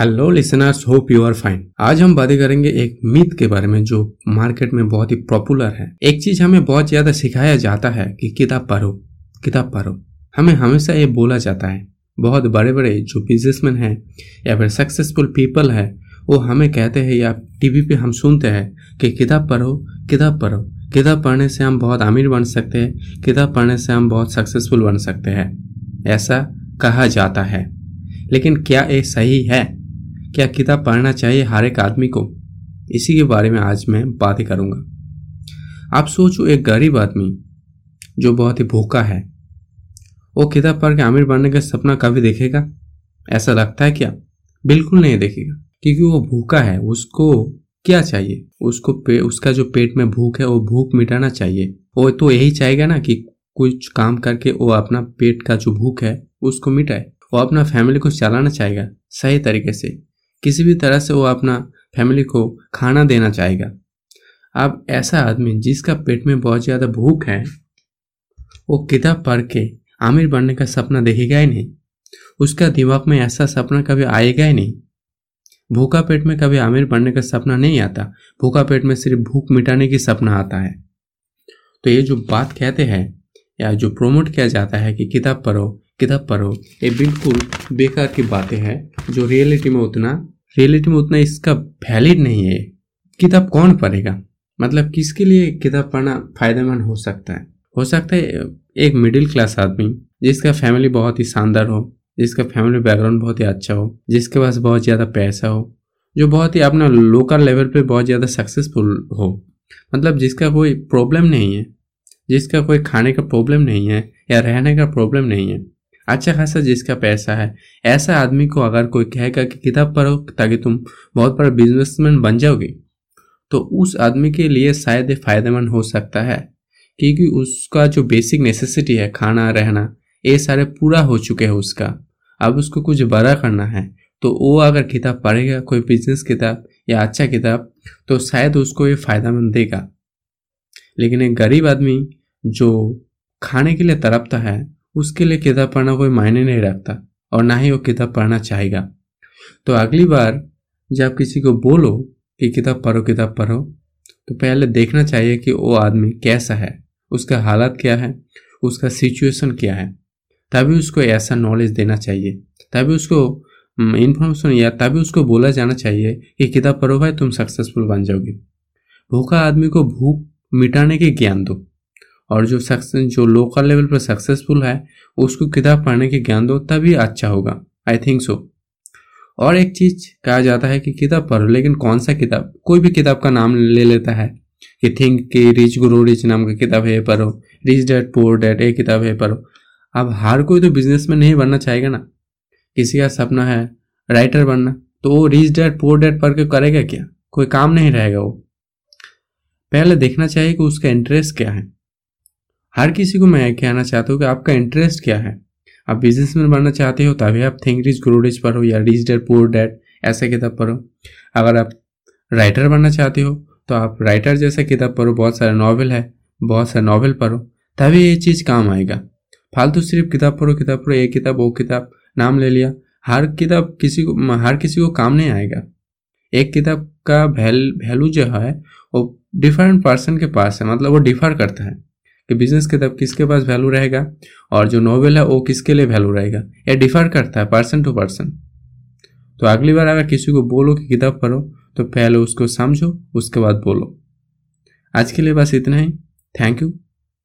Hello listeners hope you are fine आज हम बातें करेंगे एक मिथ के बारे में जो मार्केट में बहुत ही पॉपुलर है। एक चीज़ हमें बहुत ज़्यादा सिखाया जाता है कि किताब पढ़ो किताब पढ़ो। हमें हमेशा ये बोला जाता है। बहुत बड़े बड़े जो बिजनेसमैन हैं या फिर सक्सेसफुल पीपल है, वो हमें कहते हैं या टीवी पे हम सुनते हैं कि किताब पढ़ो किताब पढ़ो। किताब पढ़ने से हम बहुत अमीर बन सकते हैं, किताब पढ़ने से हम बहुत सक्सेसफुल बन सकते हैं। ऐसा कहा जाता है। लेकिन क्या ये सही है? क्या किताब पढ़ना चाहिए हर एक आदमी को? इसी के बारे में आज मैं बातें करूँगा। आप सोचो एक गरीब आदमी जो बहुत ही भूखा है वो किताब पढ़ के अमीर बनने का सपना कभी देखेगा? ऐसा लगता है क्या? बिल्कुल नहीं देखेगा। क्योंकि वो भूखा है उसको क्या चाहिए? उसको पे, उसका जो पेट में भूख है वो भूख मिटाना चाहिए। वो तो यही चाहेगा ना कि कुछ काम करके वो अपना पेट का जो भूख है उसको मिटाए। वो अपना फैमिली को चलाना चाहेगा सही तरीके से। किसी भी तरह से वो अपना फैमिली को खाना देना चाहेगा। अब ऐसा आदमी जिसका पेट में बहुत ज़्यादा भूख है, वो किताब पढ़ के आमिर बनने का सपना देखेगा ही नहीं। उसका दिमाग में ऐसा सपना कभी आएगा ही नहीं। भूखा पेट में कभी आमिर बनने का सपना नहीं आता। भूखा पेट में सिर्फ़ भूख मिटाने की सपना आता है। तो ये जो बात कहते हैं या जो प्रोमोट किया जाता है कि किताब पढ़ो किताब पढ़ो। ये बिल्कुल बेकार की बातें हैं, जो रियलिटी में उतना, रियलिटी में उतना इसका वैलिड नहीं है। किताब कौन पढ़ेगा? मतलब किसके लिए किताब पढ़ना फ़ायदेमंद हो सकता है? हो सकता है एक मिडिल क्लास आदमी, जिसका फैमिली बहुत ही शानदार हो, जिसका फैमिली बैकग्राउंड बहुत ही अच्छा हो, जिसके पास बहुत ज़्यादा पैसा हो, जो बहुत ही अपना लोकल लेवल पे बहुत ज़्यादा सक्सेसफुल हो। मतलब जिसका कोई प्रॉब्लम नहीं है, जिसका कोई खाने का प्रॉब्लम नहीं है या रहने का प्रॉब्लम नहीं है। अच्छा खासा जिसका पैसा है। ऐसा आदमी को अगर कोई कहेगा कि किताब पढ़ो ताकि तुम बहुत बड़ा बिजनेसमैन बन जाओगे तो उस आदमी के लिए शायद फ़ायदेमंद हो सकता है, क्योंकि उसका जो बेसिक नेसेसिटी है, खाना, रहना, ये सारे पूरा हो चुके हैं उसका। अब उसको कुछ बड़ा करना है तो वो अगर किताब पढ़ेगा, कोई बिज़नेस किताब या अच्छा किताब तो शायद उसको ये फ़ायदेमंद देगा। लेकिन एक गरीब आदमी जो खाने के लिए तड़पता है उसके लिए किताब पढ़ना कोई मायने नहीं रखता और ना ही वो किताब पढ़ना चाहेगा। तो अगली बार जब किसी को बोलो कि किताब पढ़ो किताब पढ़ो तो पहले देखना चाहिए कि वो आदमी कैसा है, उसका हालत क्या है, उसका सिचुएशन क्या है। तभी उसको ऐसा नॉलेज देना चाहिए, तभी उसको इन्फॉर्मेशन या तभी उसको बोला जाना चाहिए कि किताब पढ़ो भाई, तुम सक्सेसफुल बन जाओगे। भूखा आदमी को भूख मिटाने के ज्ञान दो। और जो सक्सेस जो लोकल लेवल पर सक्सेसफुल है, उसको किताब पढ़ने के ज्ञान दो, तभी अच्छा होगा। आई थिंक सो और एक चीज़ कहा जाता है कि किताब पढ़ो, लेकिन कौन सा किताब? कोई भी किताब का नाम ले लेता है कि थिंक की रिच गुरु रिच नाम का किताब है, पढ़ो। रिच डैट पोर डैट एक किताब है, पढ़ो। अब हर कोई तो बिज़नेस में नहीं बनना चाहेगा ना। किसी का सपना है राइटर बनना तो वो रिच डैट पोर डैट पढ़ के करेगा क्या? कोई काम नहीं रहेगा वो। पहले देखना चाहिए कि उसका इंटरेस्ट क्या है। हर किसी को मैं कहना चाहता हूँ कि आपका इंटरेस्ट क्या है? आप बिजनेसमैन बनना चाहते हो तभी आप थिंक रिच ग्रो रिच पढ़ो या रिच डेड पोर डेड ऐसे किताब पढ़ो अगर आप राइटर बनना चाहते हो तो आप राइटर जैसा किताब पढ़ो बहुत सारे नॉवल है, बहुत सारे नॉवल पढ़ो तभी ये चीज़ काम आएगा। फालतू सिर्फ़ किताब पढ़ो किताब पढ़ो एक किताब, वो किताब, नाम ले लिया। हर किताब किसी को हर किसी को काम नहीं आएगा। एक किताब का वैल्यू जो है, वो डिफरेंट पर्सन के पास है। मतलब वो डिफर करता है। कि बिज़नेस के तब किसके पास वैल्यू रहेगा और जो नॉवेल है वो किसके लिए वैल्यू रहेगा? ये डिफर करता है पर्सन टू पर्सन तो अगली बार अगर किसी को बोलो कि किताब पढ़ो तो पहले उसको समझो, उसके बाद बोलो। आज के लिए बस इतना ही। Thank you